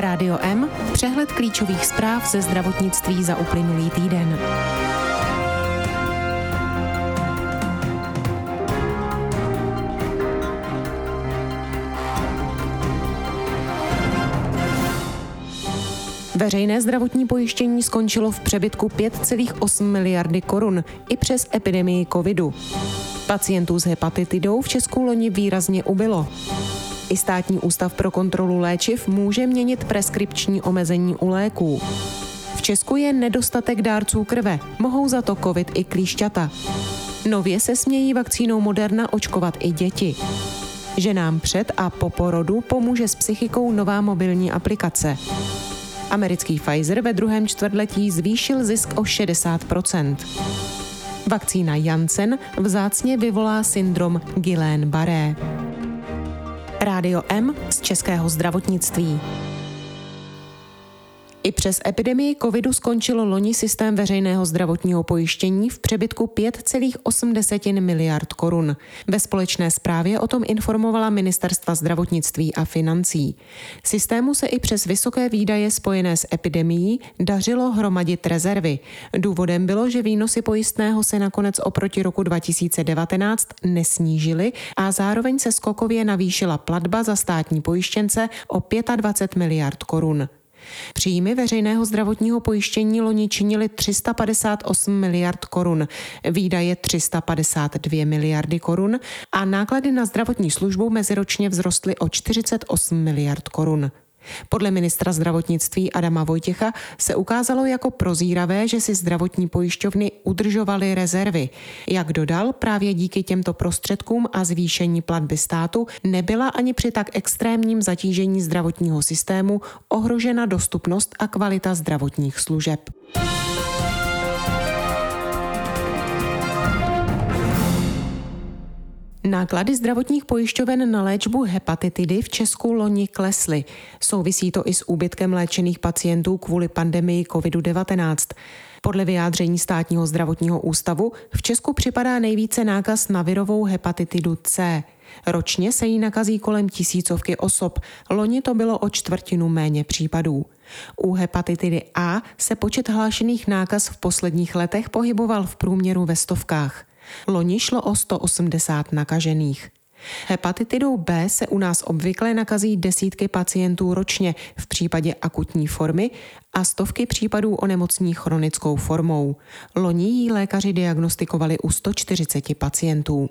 Rádio M, přehled klíčových zpráv ze zdravotnictví za uplynulý týden. Veřejné zdravotní pojištění skončilo v přebytku 5,8 miliardy korun i přes epidemii covidu. Pacientů s hepatitidou v Česku loni výrazně ubylo. I státní ústav pro kontrolu léčiv může měnit preskripční omezení u léků. V Česku je nedostatek dárců krve, mohou za to covid i klíšťata. Nově se smějí vakcínou Moderna očkovat i děti. Ženám před a po porodu pomůže s psychikou nová mobilní aplikace. Americký Pfizer ve druhém čtvrtletí zvýšil zisk o 60% Vakcína Janssen vzácně vyvolá syndrom Guillain-Barré. Rádio M z českého zdravotnictví. I přes epidemii covidu skončilo loni systém veřejného zdravotního pojištění v přebytku 5,8 miliard korun. Ve společné zprávě o tom informovala ministerstva zdravotnictví a financí. Systému se i přes vysoké výdaje spojené s epidemií dařilo hromadit rezervy. Důvodem bylo, že výnosy pojistného se nakonec oproti roku 2019 nesnížily a zároveň se skokově navýšila platba za státní pojištěnce o 25 miliard korun. Příjmy veřejného zdravotního pojištění loni činily 358 miliard korun, výdaje 352 miliardy korun a náklady na zdravotní službu meziročně vzrostly o 48 miliard korun. Podle ministra zdravotnictví Adama Vojtěcha se ukázalo jako prozíravé, že si zdravotní pojišťovny udržovaly rezervy. Jak dodal, právě díky těmto prostředkům a zvýšení platby státu nebyla ani při tak extrémním zatížení zdravotního systému ohrožena dostupnost a kvalita zdravotních služeb. Náklady zdravotních pojišťoven na léčbu hepatitidy v Česku loni klesly. Souvisí to i s úbytkem léčených pacientů kvůli pandemii COVID-19. Podle vyjádření státního zdravotního ústavu v Česku připadá nejvíce nákaz na virovou hepatitidu C. Ročně se jí nakazí kolem tisícovky osob, loni to bylo o čtvrtinu méně případů. U hepatitidy A se počet hlášených nákaz v posledních letech pohyboval v průměru ve stovkách. Loni šlo o 180 nakažených. Hepatitidou B se u nás obvykle nakazí desítky pacientů ročně v případě akutní formy a stovky případů onemocní chronickou formou. Loni ji lékaři diagnostikovali u 140 pacientů.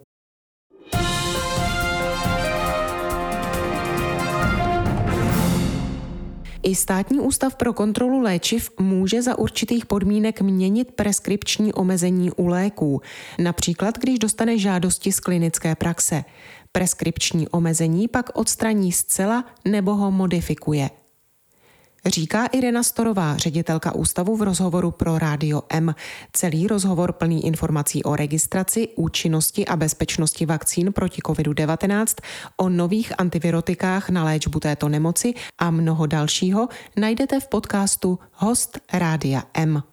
I státní ústav pro kontrolu léčiv může za určitých podmínek měnit preskripční omezení u léků, například když dostane žádosti z klinické praxe. Preskripční omezení pak odstraní zcela nebo ho modifikuje – Říká Irena Storová, ředitelka ústavu v rozhovoru pro Rádio M. Celý rozhovor plný informací o registraci, účinnosti a bezpečnosti vakcín proti COVID-19, o nových antivirotikách na léčbu této nemoci a mnoho dalšího najdete v podcastu Host Rádia M.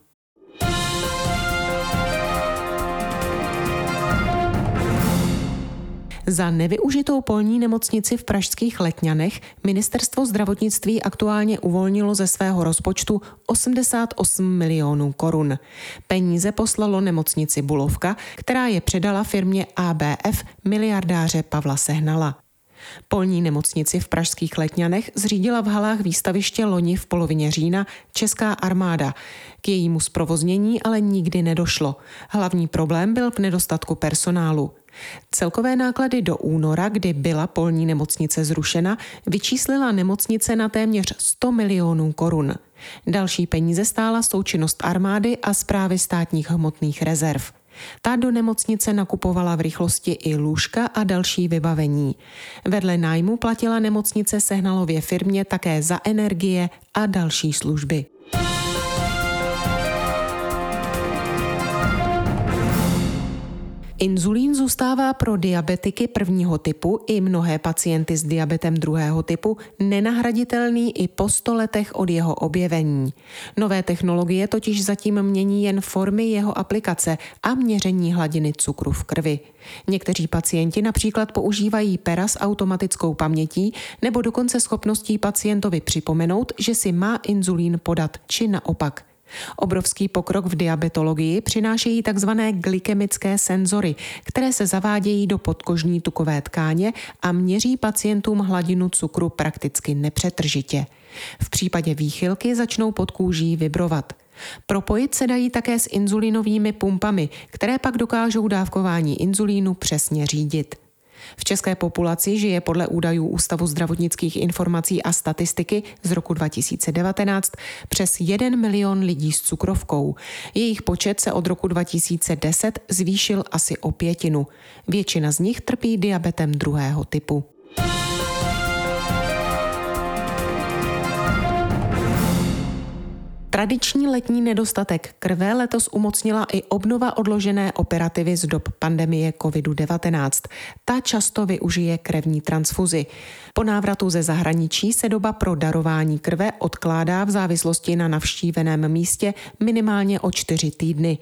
Za nevyužitou polní nemocnici v pražských Letňanech ministerstvo zdravotnictví aktuálně uvolnilo ze svého rozpočtu 88 milionů korun. Peníze poslalo nemocnici Bulovka, která je předala firmě ABF miliardáře Pavla Sehnala. Polní nemocnici v pražských Letňanech zřídila v halách výstaviště loni v polovině října Česká armáda. K jejímu zprovoznění ale nikdy nedošlo. Hlavní problém byl v nedostatku personálu. Celkové náklady do února, kdy byla polní nemocnice zrušena, vyčíslila nemocnice na téměř 100 milionů korun. Další peníze stála součinnost armády a zprávy státních hmotných rezerv. Ta do nemocnice nakupovala v rychlosti i lůžka a další vybavení. Vedle nájmu platila nemocnice Sehnalově firmě také za energie a další služby. Inzulín zůstává pro diabetiky prvního typu i mnohé pacienty s diabetem druhého typu nenahraditelný i po sto letech od jeho objevení. Nové technologie totiž zatím mění jen formy jeho aplikace a měření hladiny cukru v krvi. Někteří pacienti například používají pera s automatickou pamětí nebo dokonce schopností pacientovi připomenout, že si má inzulín podat, či naopak. Obrovský pokrok v diabetologii přinášejí tzv. glykemické senzory, které se zavádějí do podkožní tukové tkáně a měří pacientům hladinu cukru prakticky nepřetržitě. V případě výchylky začnou pod kůží vibrovat. Propojit se dají také s inzulinovými pumpami, které pak dokážou dávkování inzulínu přesně řídit. V české populaci žije podle údajů Ústavu zdravotnických informací a statistiky z roku 2019 přes 1 milion lidí s cukrovkou. Jejich počet se od roku 2010 zvýšil asi o pětinu. Většina z nich trpí diabetem druhého typu. Tradiční letní nedostatek krve letos umocnila i obnova odložené operativy z dob pandemie COVID-19. Ta často využije krevní transfuzi. Po návratu ze zahraničí se doba pro darování krve odkládá v závislosti na navštíveném místě minimálně o čtyři týdny.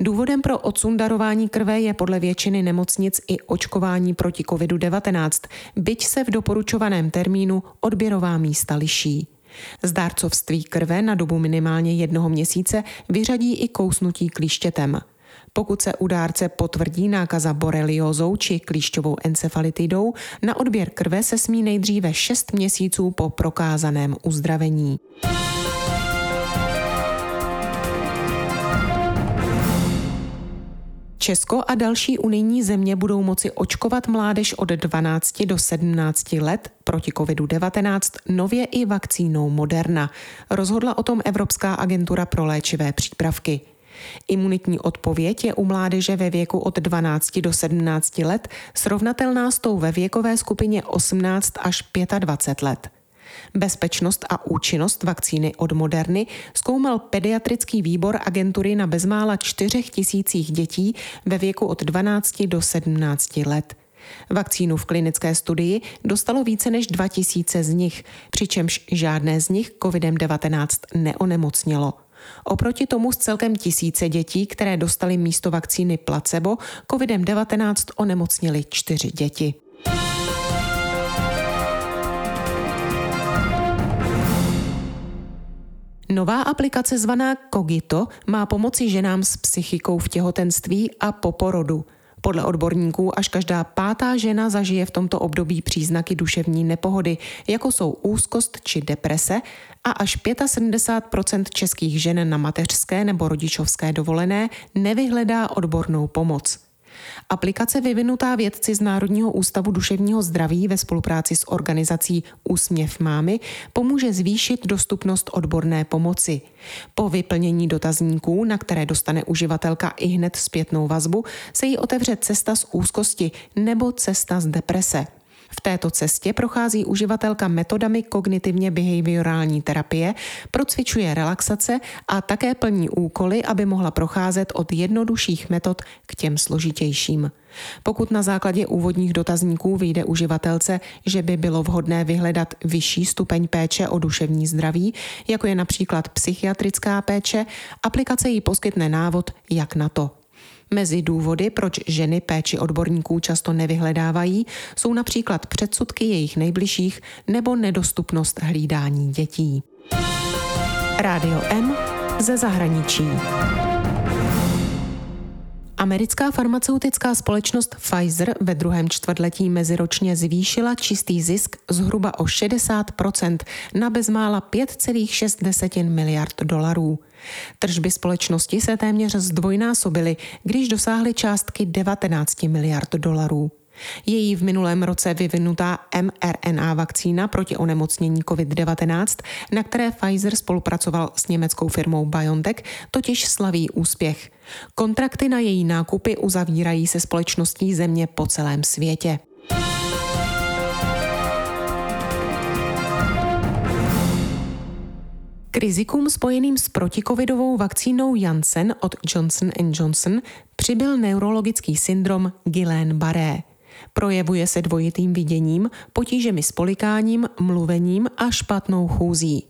Důvodem pro odsun darování krve je podle většiny nemocnic i očkování proti COVID-19, byť se v doporučovaném termínu odběrová místa liší. Z dárcovství krve na dobu minimálně jednoho měsíce vyřadí i kousnutí klíštětem. Pokud se u dárce potvrdí nákaza boreliózou či klíšťovou encefalitidou, na odběr krve se smí nejdříve 6 měsíců po prokázaném uzdravení. Česko a další unijní země budou moci očkovat mládež od 12 do 17 let proti COVID-19 nově i vakcínou Moderna. Rozhodla o tom Evropská agentura pro léčivé přípravky. Imunitní odpověď je u mládeže ve věku od 12 do 17 let srovnatelná s tou ve věkové skupině 18 až 25 let. Bezpečnost a účinnost vakcíny od Moderny zkoumal pediatrický výbor agentury na bezmála 4 tisících dětí ve věku od 12 do 17 let. Vakcínu v klinické studii dostalo více než 2000 z nich, přičemž žádné z nich COVID-19 neonemocnělo. Oproti tomu z celkem tisíce dětí, které dostali místo vakcíny placebo, COVID-19 onemocnili čtyři děti. Nová aplikace zvaná Cogito má pomoci ženám s psychikou v těhotenství a po porodu. Podle odborníků až každá pátá žena zažije v tomto období příznaky duševní nepohody, jako jsou úzkost či deprese a až 75% českých žen na mateřské nebo rodičovské dovolené nevyhledá odbornou pomoc. Aplikace vyvinutá vědci z Národního ústavu duševního zdraví ve spolupráci s organizací Úsměv mámy pomůže zvýšit dostupnost odborné pomoci. Po vyplnění dotazníků, na které dostane uživatelka i hned zpětnou vazbu, se jí otevře cesta z úzkosti nebo cesta z deprese. V této cestě prochází uživatelka metodami kognitivně behaviorální terapie, procvičuje relaxace a také plní úkoly, aby mohla procházet od jednodušších metod k těm složitějším. Pokud na základě úvodních dotazníků vyjde uživatelce, že by bylo vhodné vyhledat vyšší stupeň péče o duševní zdraví, jako je například psychiatrická péče, aplikace jí poskytne návod, jak na to. Mezi důvody, proč ženy péči odborníků často nevyhledávají, jsou například předsudky jejich nejbližších nebo nedostupnost hlídání dětí. Rádio M ze zahraničí. Americká farmaceutická společnost Pfizer ve druhém čtvrtletí meziročně zvýšila čistý zisk zhruba o 60% na bezmála 5,6 miliard dolarů. Tržby společnosti se téměř zdvojnásobily, když dosáhly částky 19 miliard dolarů. Její v minulém roce vyvinutá mRNA vakcína proti onemocnění COVID-19, na které Pfizer spolupracoval s německou firmou BioNTech, totiž slaví úspěch. Kontrakty na její nákupy uzavírají se společností země po celém světě. K rizikům spojeným s protikovidovou vakcínou Janssen od Johnson Johnson přibyl neurologický syndrom Guillain-Barré. Projevuje se dvojitým viděním, potížemi s polikáním, mluvením a špatnou chůzí.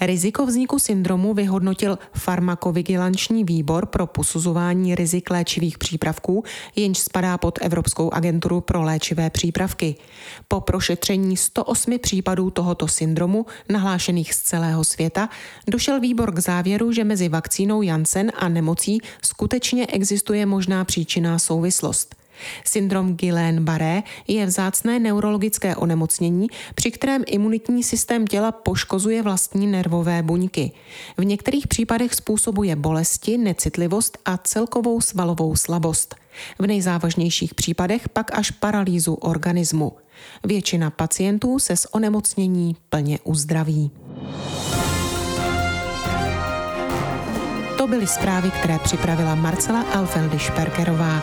Riziko vzniku syndromu vyhodnotil farmakovigilanční výbor pro posuzování rizik léčivých přípravků, jenž spadá pod Evropskou agenturu pro léčivé přípravky. Po prošetření 108 případů tohoto syndromu, nahlášených z celého světa, došel výbor k závěru, že mezi vakcínou Janssen a nemocí skutečně existuje možná příčinná souvislost. Syndrom Guillain-Barré je vzácné neurologické onemocnění, při kterém imunitní systém těla poškozuje vlastní nervové buňky. V některých případech způsobuje bolesti, necitlivost a celkovou svalovou slabost. V nejzávažnějších případech pak až paralýzu organismu. Většina pacientů se z onemocnění plně uzdraví. To byly zprávy, které připravila Marcela Alfeldy Šperkerová.